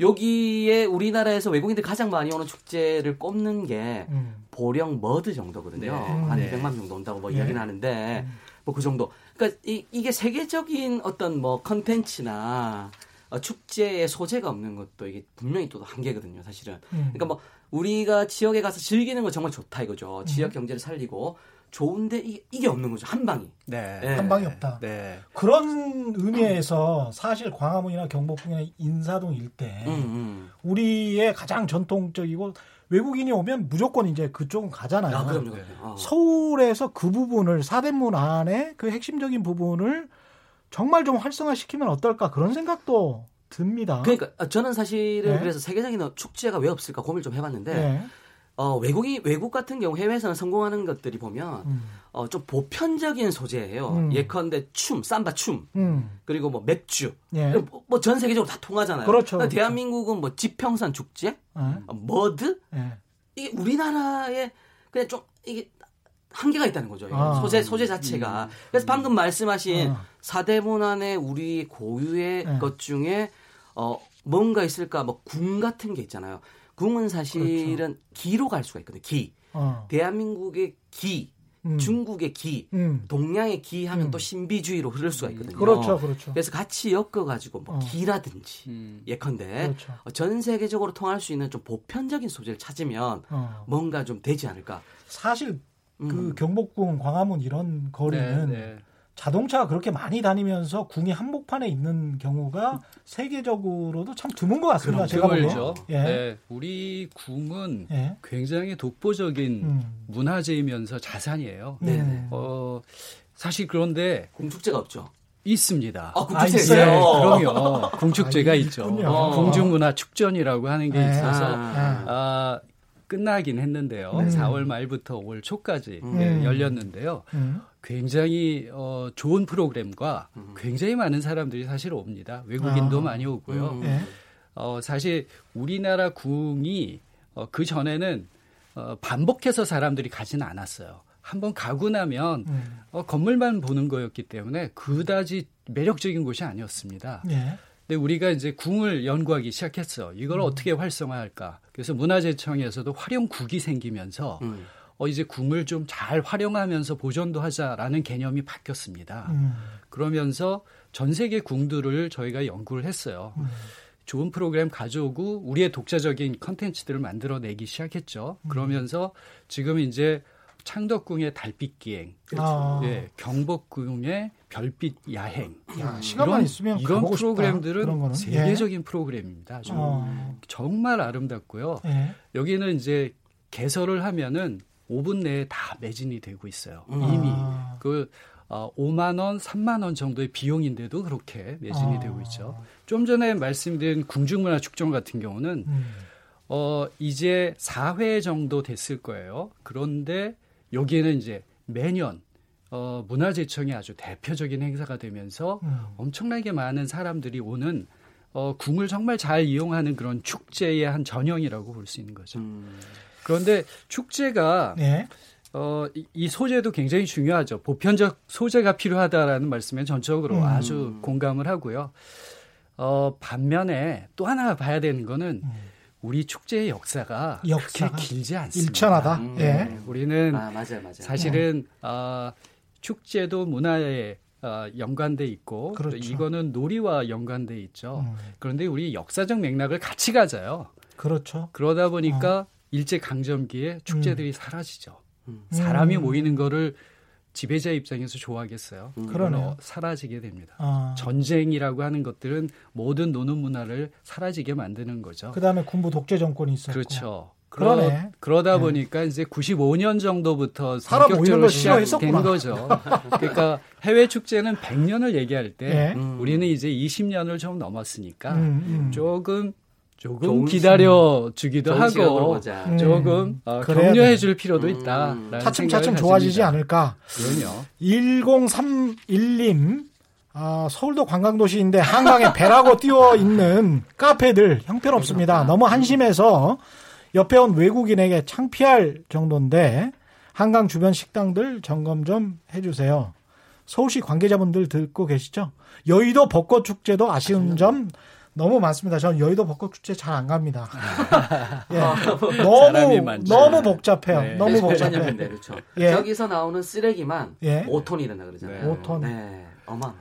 예. 여기에 우리나라에서 외국인들 가장 많이 오는 축제를 꼽는 게 음. 보령 머드 정도거든요. 네. 한 네. 200만 명 정도 온다고 뭐 네. 이야기는 하는데 음. 뭐그 정도. 그러니까 이, 이게 세계적인 어떤 뭐 컨텐츠나 어, 축제의 소재가 없는 것도 이게 분명히 또 한계거든요, 사실은. 음. 그러니까 뭐 우리가 지역에 가서 즐기는 건 정말 좋다 이거죠. 음. 지역 경제를 살리고 좋은데 이게, 이게 없는 거죠. 한 방이. 네. 네. 한 방이 없다. 네. 그런 의미에서 사실 광화문이나 경복궁이나 인사동 일대 음, 음. 우리의 가장 전통적이고 외국인이 오면 무조건 이제 그쪽은 가잖아요. 아, 그럼요. 어. 서울에서 그 부분을 사대문 안에 그 핵심적인 부분을 정말 좀 활성화시키면 어떨까 그런 생각도 듭니다. 그러니까 저는 사실은 네. 그래서 세계적인 축제가 왜 없을까 고민을 좀 해봤는데 네. 어, 외국이 외국 같은 경우 해외에서는 성공하는 것들이 보면 음. 어, 좀 보편적인 소재예요. 음. 예컨대 춤, 삼바 춤, 음. 그리고 뭐 맥주, 예. 뭐전 세계적으로 다 통하잖아요. 그렇죠. 그러니까 대한민국은 뭐 지평선 축제, 예. 어, 머드, 예. 이게 우리나라에 그냥 좀 이게 한계가 있다는 거죠. 아. 소재 소재 자체가. 음. 그래서 방금 말씀하신 아. 사대문 안에 우리 고유의 네. 것 중에 어 뭔가 있을까? 뭐 궁 같은 게 있잖아요. 궁은 사실은 그렇죠. 기로 갈 수가 있거든요. 기. 어. 대한민국의 기, 음. 중국의 기, 음. 동양의 기 하면 음. 또 신비주의로 흐를 수가 있거든요. 그렇죠, 그렇죠. 그래서 같이 엮어가지고 뭐 어. 기라든지 음. 예컨대 그렇죠. 어, 전 세계적으로 통할 수 있는 좀 보편적인 소재를 찾으면 어. 뭔가 좀 되지 않을까. 사실 그 음. 경복궁, 광화문 이런 거리는 네, 네. 자동차가 그렇게 많이 다니면서 궁이 한복판에 있는 경우가 세계적으로도 참 드문 것 같습니다. 제가 보기에. 예. 네, 우리 궁은 예. 굉장히 독보적인 음. 문화재이면서 자산이에요. 네. 어, 사실 그런데 궁축제가 없죠. 있습니다. 아, 궁축제 아, 있어요. 네, 그럼요. 궁축제가 아, 있죠. 궁중문화 축전이라고 하는 게 네. 있어서 아, 아 끝나긴 했는데요. 음. 4월 말부터 올 초까지 음. 네, 열렸는데요. 음. 굉장히 어, 좋은 프로그램과 음. 굉장히 많은 사람들이 사실 옵니다. 외국인도 아. 많이 오고요. 음. 네. 어, 사실 우리나라 궁이 어, 그 전에는 어, 반복해서 사람들이 가지는 않았어요. 한번 가고 나면 음. 어, 건물만 보는 거였기 때문에 그다지 매력적인 곳이 아니었습니다. 네. 근데 우리가 이제 궁을 연구하기 시작했어. 이걸 음. 어떻게 활성화할까? 그래서 문화재청에서도 활용국이 생기면서 음. 어 이제 궁을 좀 잘 활용하면서 보존도 하자라는 개념이 바뀌었습니다. 음. 그러면서 전 세계 궁들을 저희가 연구를 했어요. 음. 좋은 프로그램 가져오고 우리의 독자적인 컨텐츠들을 만들어내기 시작했죠. 음. 그러면서 지금 이제 창덕궁의 달빛 기행, 그렇죠. 예, 경복궁의 별빛 야행, 야, 시간만 이런, 있으면 이런 프로그램들은 예. 세계적인 예. 프로그램입니다. 좀 어. 정말 아름답고요. 예. 여기는 이제 개설을 하면은 5분 내에 다 매진이 되고 있어요. 음. 이미 아. 그 어, 5만 원, 3만 원 정도의 비용인데도 그렇게 매진이 아. 되고 있죠. 좀 전에 말씀드린 궁중문화축전 같은 경우는 음. 어, 이제 4회 정도 됐을 거예요. 그런데 여기에는 이제 매년 어, 문화재청이 아주 대표적인 행사가 되면서 음. 엄청나게 많은 사람들이 오는 어, 궁을 정말 잘 이용하는 그런 축제의 한 전형이라고 볼 수 있는 거죠. 음. 그런데 축제가 네. 어, 이, 이, 소재도 굉장히 중요하죠. 보편적 소재가 필요하다라는 말씀에 전적으로 음. 아주 공감을 하고요. 어, 반면에 또 하나 봐야 되는 거는 음. 우리 축제의 역사가, 역사가 그렇게 길지 않습니다. 일천하다. 음. 예. 우리는 아, 맞아요, 맞아요. 사실은 어, 축제도 문화에 어, 연관돼 있고 그렇죠. 이거는 놀이와 연관돼 있죠. 음. 그런데 우리 역사적 맥락을 같이 가져요. 그렇죠. 그러다 보니까 어. 일제 강점기에 축제들이 음. 사라지죠. 음. 사람이 모이는 거를 지배자 입장에서 좋아하겠어요. 음. 그러네 사라지게 됩니다. 아. 전쟁이라고 하는 것들은 모든 노는 문화를 사라지게 만드는 거죠. 그다음에 군부 독재 정권이 있었고. 그렇죠. 그러네. 그러, 다 네. 보니까 네. 이제 95년 전부터 본격적으로 시작된 거죠. 그러니까 해외 축제는 100년을 얘기할 때 네. 음. 우리는 이제 20년을 좀 넘었으니까 음, 음. 조금 조금 기다려 주기도 하고 조금 어, 격려해 줄 필요도 음. 있다. 차츰 차츰 좋아지지 않을까. 그럼요. 1031님 아, 서울도 관광도시인데 한강에 배라고 띄워 있는 카페들 형편없습니다. 너무 한심해서 옆에 온 외국인에게 창피할 정도인데 한강 주변 식당들 점검 좀 해주세요. 서울시 관계자분들 듣고 계시죠? 여의도 벚꽃 축제도 아쉬운 점 너무 많습니다. 저는 여의도 벚꽃 축제 잘 안 갑니다. 예. 너무 너무 복잡해요. 네. 너무 복잡해요. 네, 그렇죠. 예. 저기서 나오는 쓰레기만 예. 5톤이 된다 그러잖아요. 네. 5톤. 네. 어마어마.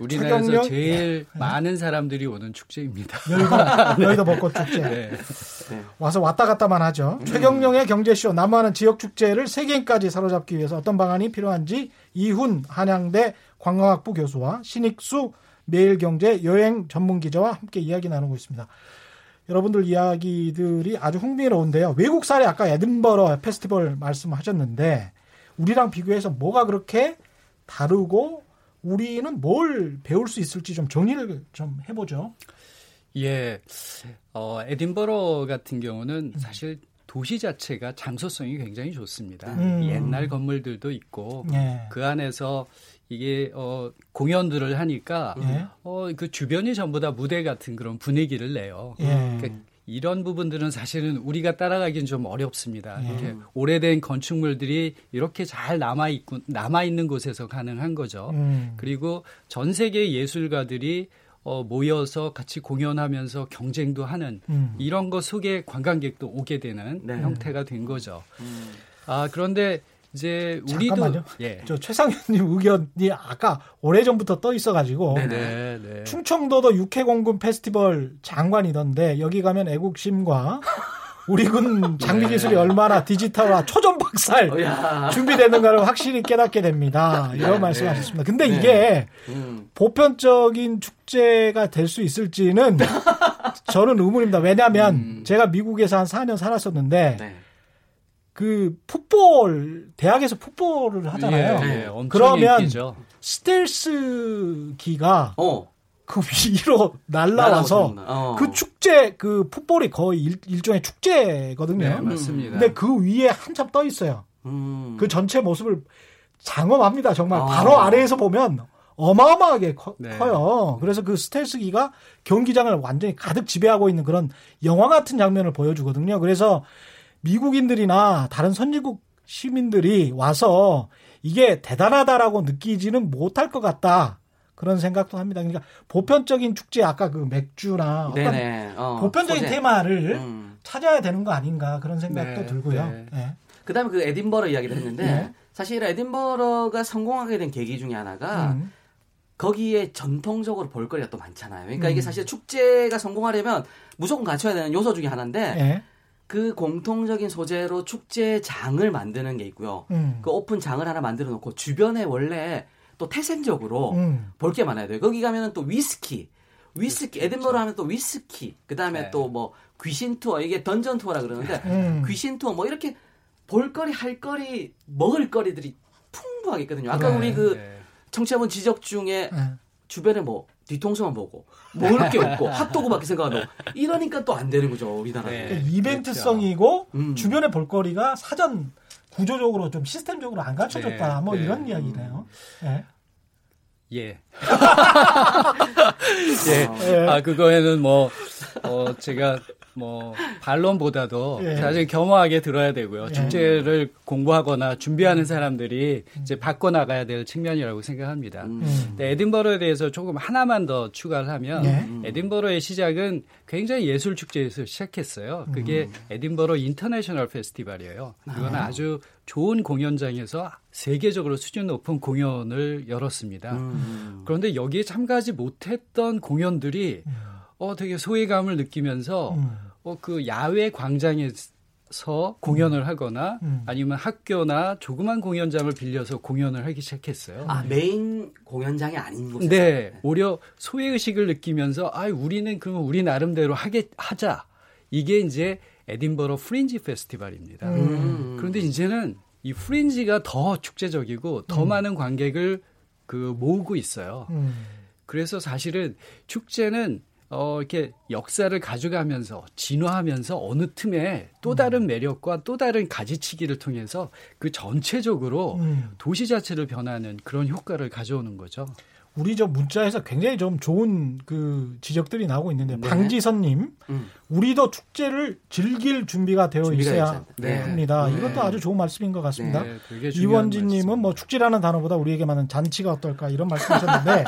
우리나라에서 최경령, 제일 네. 많은 사람들이 오는 축제입니다. 여의도, 여의도 벚꽃 축제. 네. 네. 와서 왔다 갔다만 하죠. 음. 최경령의 경제쇼 남한은 지역 축제를 세계인까지 사로잡기 위해서 어떤 방안이 필요한지 이훈 한양대 관광학부 교수와 신익수 매일경제 여행 전문 기자와 함께 이야기 나누고 있습니다. 여러분들 이야기들이 아주 흥미로운데요. 외국 사례 아까 에든버러 페스티벌 말씀하셨는데 우리랑 비교해서 뭐가 그렇게 다르고 우리는 뭘 배울 수 있을지 좀 정리를 좀 해보죠. 예, 어, 에딘버러 같은 경우는 사실 도시 자체가 장소성이 굉장히 좋습니다. 음. 옛날 건물들도 있고 예. 그 안에서 이게 어 공연들을 하니까 예. 어그 주변이 전부 다 무대 같은 그런 분위기를 내요. 예. 그러니까 이런 부분들은 사실은 우리가 따라가기는 좀 어렵습니다. 예. 이렇게 오래된 건축물들이 이렇게 잘 남아 있고 남아 있는 곳에서 가능한 거죠. 음. 그리고 전 세계 예술가들이 어, 모여서 같이 공연하면서 경쟁도 하는 음. 이런 것 속에 관광객도 오게 되는 네. 형태가 된 거죠. 음. 아 그런데 이제 우리도 잠깐만요. 예. 저 최상현님 의견이 아까 오래 전부터 떠 있어가지고 네, 네, 네. 충청도도 육해공군 페스티벌 장관이던데 여기 가면 애국심과 우리 군 장비 기술이 네. 얼마나 디지털화 초전 박살 어, 준비되는가를 확실히 깨닫게 됩니다. 이런 네, 말씀하셨습니다. 근데 네. 이게 음. 보편적인 축제가 될 수 있을지는 저는 의문입니다. 왜냐하면 음. 제가 미국에서 한 4년 살았었는데 네. 그 풋볼 대학에서 풋볼을 하잖아요. 예, 예, 그러면 인기죠. 스텔스기가 어. 그 위로 날라와서 어. 그 축제 그 풋볼이 거의 일, 종의 축제거든요. 네, 맞습니다. 근데 그 위에 한참 떠 있어요. 음. 그 전체 모습을 장엄합니다. 정말 아. 바로 아래에서 보면 어마어마하게 커, 네. 요 그래서 그 스텔스기가 경기장을 완전히 가득 지배하고 있는 그런 영화 같은 장면을 보여주거든요. 그래서 미국인들이나 다른 선진국 시민들이 와서 이게 대단하다라고 느끼지는 못할 것 같다. 그런 생각도 합니다. 그러니까 보편적인 축제 아까 그 맥주나 어떤 어, 보편적인 소재. 테마를 음. 찾아야 되는 거 아닌가 그런 생각도 네, 들고요. 네. 네. 그다음에 그 에딘버러 이야기를 했는데 네. 사실 에딘버러가 성공하게 된 계기 중에 하나가 음. 거기에 전통적으로 볼거리가 또 많잖아요. 그러니까 음. 이게 사실 축제가 성공하려면 무조건 갖춰야 되는 요소 중에 하나인데 네. 그 공통적인 소재로 축제 장을 만드는 게 있고요. 음. 그 오픈 장을 하나 만들어 놓고 주변에 원래 또 태생적으로 음. 볼게 많아야 돼요. 거기 가면은 또 위스키, 위스키, 그렇죠. 에든버러 하면 또 위스키, 그 다음에 네. 또뭐 귀신 투어, 이게 dungeon tour라 그러는데 음. 귀신 투어 뭐 이렇게 볼거리, 할거리, 먹을거리들이 풍부하게 있거든요. 아까 네. 우리 그 네. 청취자분 지적 중에 네. 주변에 뭐 뒤통수만 보고 먹을 게 없고 핫도그밖에 생각 안 하고 이러니까 또 안 되는 거죠 우리나라는 네, 그러니까 이벤트성이고 그렇죠. 음. 주변에 볼거리가 사전 구조적으로 좀 시스템적으로 안 갖춰졌다 네, 뭐 네. 이런 이야기네요. 네. 예. 예. 예. 아 그거에는 뭐 어, 제가 뭐 반론보다도 예. 사실 겸허하게 들어야 되고요. 예. 축제를 공부하거나 준비하는 사람들이 이제 바꿔 나가야 될 측면이라고 생각합니다. 음. 에딘버러에 대해서 조금 하나만 더 추가를 하면 예. 에딘버러의 시작은 굉장히 예술 축제에서 시작했어요. 그게 음. 에딘버러 International Festival이에요. 이거는 아. 아주 좋은 공연장에서 세계적으로 수준 높은 공연을 열었습니다. 음. 그런데 여기에 참가하지 못했던 공연들이 음. 어 되게 소외감을 느끼면서 음. 어 그 야외 광장에서 공연을 하거나 음. 아니면 학교나 조그만 공연장을 빌려서 공연을 하기 시작했어요. 아 메인 공연장이 아닌 곳에서. 네, 오히려 소외 의식을 느끼면서 아 우리는 그러면 우리 나름대로 하게 하자. 이게 이제 에딘버러 프린지 페스티벌입니다. 음. 그런데 이제는 이 프린지가 더 축제적이고 더 음. 많은 관객을 그 모으고 있어요. 음. 그래서 사실은 축제는 어, 이렇게 역사를 가져가면서 진화하면서 어느 틈에 또 다른 음. 매력과 또 다른 가지치기를 통해서 그 전체적으로 음. 도시 자체를 변하는 그런 효과를 가져오는 거죠. 우리 저 문자에서 굉장히 좀 좋은 그 지적들이 나오고 있는데 네. 방지선님 음. 우리도 축제를 즐길 준비가 되어 있어야 네. 합니다. 네. 이것도 아주 좋은 말씀인 것 같습니다. 네, 이원진님은 뭐 축제라는 단어보다 우리에게 많은 잔치가 어떨까 이런 말씀하셨는데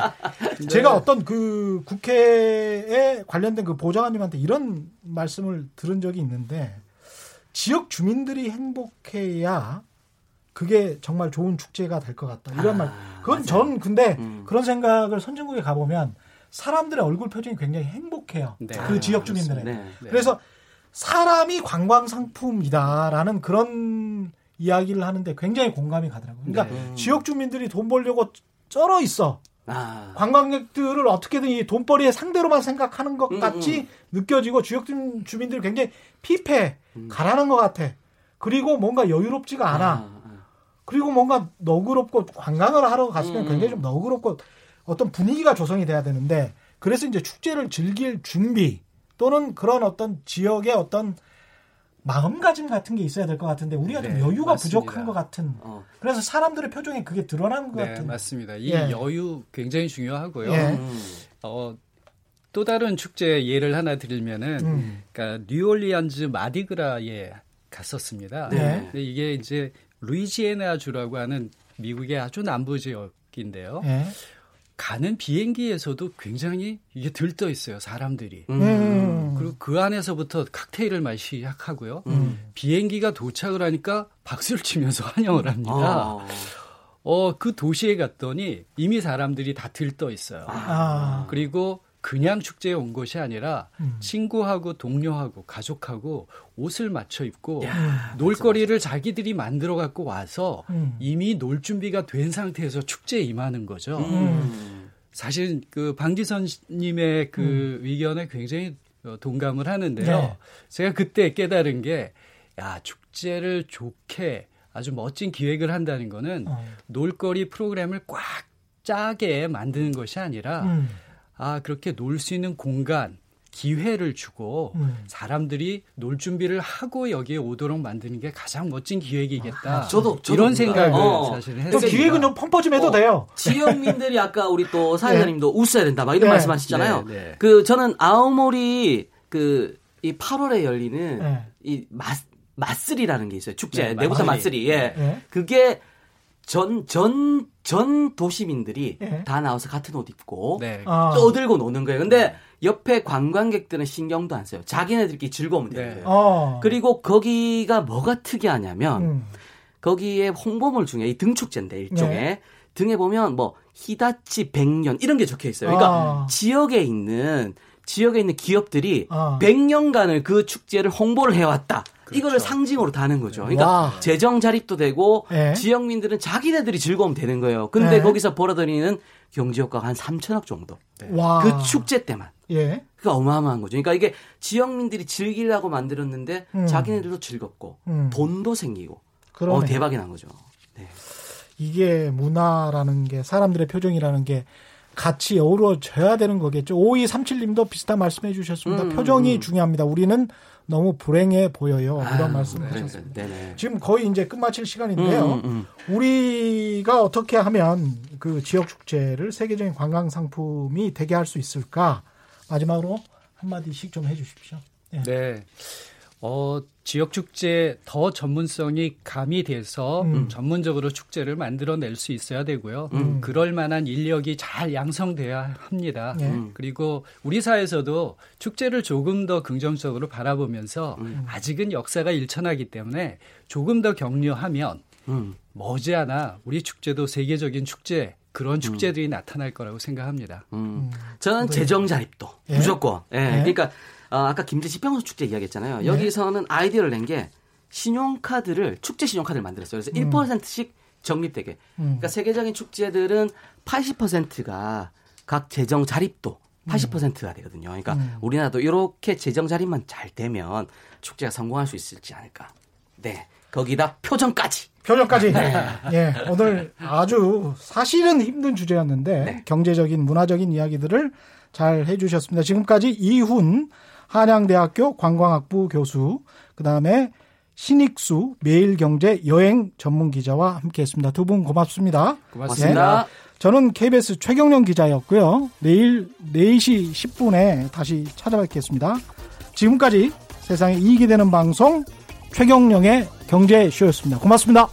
네. 제가 어떤 그 국회에 관련된 그 보좌관님한테 이런 말씀을 들은 적이 있는데 지역 주민들이 행복해야 그게 정말 좋은 축제가 될 것 같다 이런 아. 말. 그건 맞아요. 전 근데 음. 그런 생각을 선진국에 가보면 사람들의 얼굴 표정이 굉장히 행복해요. 네. 그 지역 주민들의. 네. 그래서 사람이 관광 상품이다라는 그런 이야기를 하는데 굉장히 공감이 가더라고요. 그러니까 네. 지역 주민들이 돈 벌려고 쩔어 있어. 아. 관광객들을 어떻게든 이 돈벌이의 상대로만 생각하는 것 음, 같이 음. 느껴지고 지역 주민들이 굉장히 피폐, 음. 가라는 것 같아. 그리고 뭔가 여유롭지가 않아. 아, 아. 그리고 뭔가 너그럽고 관광을 하러 갔으면 음. 굉장히 좀 너그럽고 어떤 분위기가 조성이 돼야 되는데 그래서 이제 축제를 즐길 준비 또는 그런 어떤 지역의 어떤 마음가짐 같은 게 있어야 될 것 같은데 우리가 네, 좀 여유가 맞습니다. 부족한 것 같은 어. 그래서 사람들의 표정에 그게 드러나는 것 네, 같은 맞습니다. 이 예. 여유 굉장히 중요하고요. 예. 음. 어, 또 다른 축제 예를 하나 드리면은 음. 그러니까 뉴올리안즈 마디그라에 갔었습니다. 네. 근데 이게 이제 루이지애나 주라고 하는 미국의 아주 남부 지역인데요. 예. 가는 비행기에서도 굉장히 이게 들떠 있어요 사람들이 음. 그리고 그 안에서부터 칵테일을 마시기 시작하고요 음. 비행기가 도착을 하니까 박수를 치면서 환영을 합니다 아. 어 그 도시에 갔더니 이미 사람들이 다 들떠 있어요 아. 그리고 그냥 축제에 온 것이 아니라 음. 친구하고 동료하고 가족하고 옷을 맞춰 입고 야, 놀거리를 맞아, 맞아. 자기들이 만들어 갖고 와서 음. 이미 놀 준비가 된 상태에서 축제에 임하는 거죠. 음. 사실 그 방지선 님의 그 음. 의견에 굉장히 어, 동감을 하는데요. 네. 제가 그때 깨달은 게 야, 축제를 좋게 아주 멋진 기획을 한다는 거는 어. 놀거리 프로그램을 꽉 짜게 만드는 것이 아니라 음. 아 그렇게 놀 수 있는 공간 기회를 주고 음. 사람들이 놀 준비를 하고 여기에 오도록 만드는 게 가장 멋진 기획이겠다. 아, 저도, 저도 이런 생각을 어. 사실 했어요. 기획은 좀 펌퍼 좀 해도 어, 돼요. 지역민들이 아까 우리 또 사회자님도 네. 웃어야 된다 막 이런 네. 말씀하셨잖아요. 네, 네. 그 저는 아오모리 그 이 8월에 열리는 네. 이 마, 마쓰리라는 게 있어요. 축제 네, 내부사 마쓰리. 예. 네. 그게 전, 전, 전 도시민들이 네. 다 나와서 같은 옷 입고 네. 아. 떠들고 노는 거예요. 근데 옆에 관광객들은 신경도 안 써요. 자기네들끼리 즐거우면 되는 네. 거예요. 어. 그리고 거기가 뭐가 특이하냐면 음. 거기에 홍보물 중에 이 등축제인데 일종의 네. 등에 보면 뭐 히다치 100년 이런 게 적혀 있어요. 그러니까 아. 지역에 있는 지역에 있는 기업들이 아. 100년간을 그 축제를 홍보를 해왔다. 그렇죠. 이거를 상징으로 다는 거죠. 그러니까 와. 재정 자립도 되고 네. 지역민들은 자기네들이 즐거움 되는 거예요. 근데 네. 거기서 벌어들이는 경제 효과가 한 3천억 정도. 네. 그 축제 때만. 예. 그러니까 어마어마한 거죠. 그러니까 이게 지역민들이 즐기려고 만들었는데 음. 자기네들도 즐겁고 음. 돈도 생기고 어, 대박이 난 거죠. 네. 이게 문화라는 게 사람들의 표정이라는 게 같이 어우러져야 되는 거겠죠. 5237님도 비슷한 말씀해 주셨습니다. 음, 표정이 음. 중요합니다. 우리는 너무 불행해 보여요. 이런 아, 말씀을 네, 하셨습니다. 네, 네. 지금 거의 이제 끝마칠 시간인데요. 음, 음, 음. 우리가 어떻게 하면 그 지역 축제를 세계적인 관광 상품이 되게 할 수 있을까? 마지막으로 한마디씩 좀 해주십시오. 네. 네. 어, 지역 축제 더 전문성이 가미돼서 음. 전문적으로 축제를 만들어낼 수 있어야 되고요. 음. 그럴 만한 인력이 잘 양성돼야 합니다. 네. 음. 그리고 우리 사회에서도 축제를 조금 더 긍정적으로 바라보면서 음. 아직은 역사가 일천하기 때문에 조금 더 격려하면 음. 머지않아 우리 축제도 세계적인 축제 그런 음. 축제들이 나타날 거라고 생각합니다. 저는 네. 재정 자립도 예? 무조건. 예. 네. 그러니까 어, 아까 김제시 평소 축제 이야기했잖아요. 네. 여기서는 아이디어를 낸 게 신용카드를 축제 신용카드를 만들었어요. 그래서 음. 1%씩 적립되게. 음. 그러니까 세계적인 축제들은 80%가 각 재정 자립도 80%가 되거든요. 그러니까 음. 우리나라도 이렇게 재정 자립만 잘 되면 축제가 성공할 수 있을지 않을까. 네. 거기다 표정까지. 표정까지. 네. 예. 오늘 아주 사실은 힘든 주제였는데 네. 경제적인 문화적인 이야기들을 잘 해주셨습니다. 지금까지 이훈 한양대학교 관광학부 교수, 그 다음에 신익수 매일경제 여행 전문 기자와 함께했습니다. 두 분 고맙습니다. 고맙습니다. 네. 저는 KBS 최경령 기자였고요. 내일 4시 10분에 다시 찾아뵙겠습니다. 지금까지 세상에 이익이 되는 방송 최경령의 경제쇼였습니다. 고맙습니다.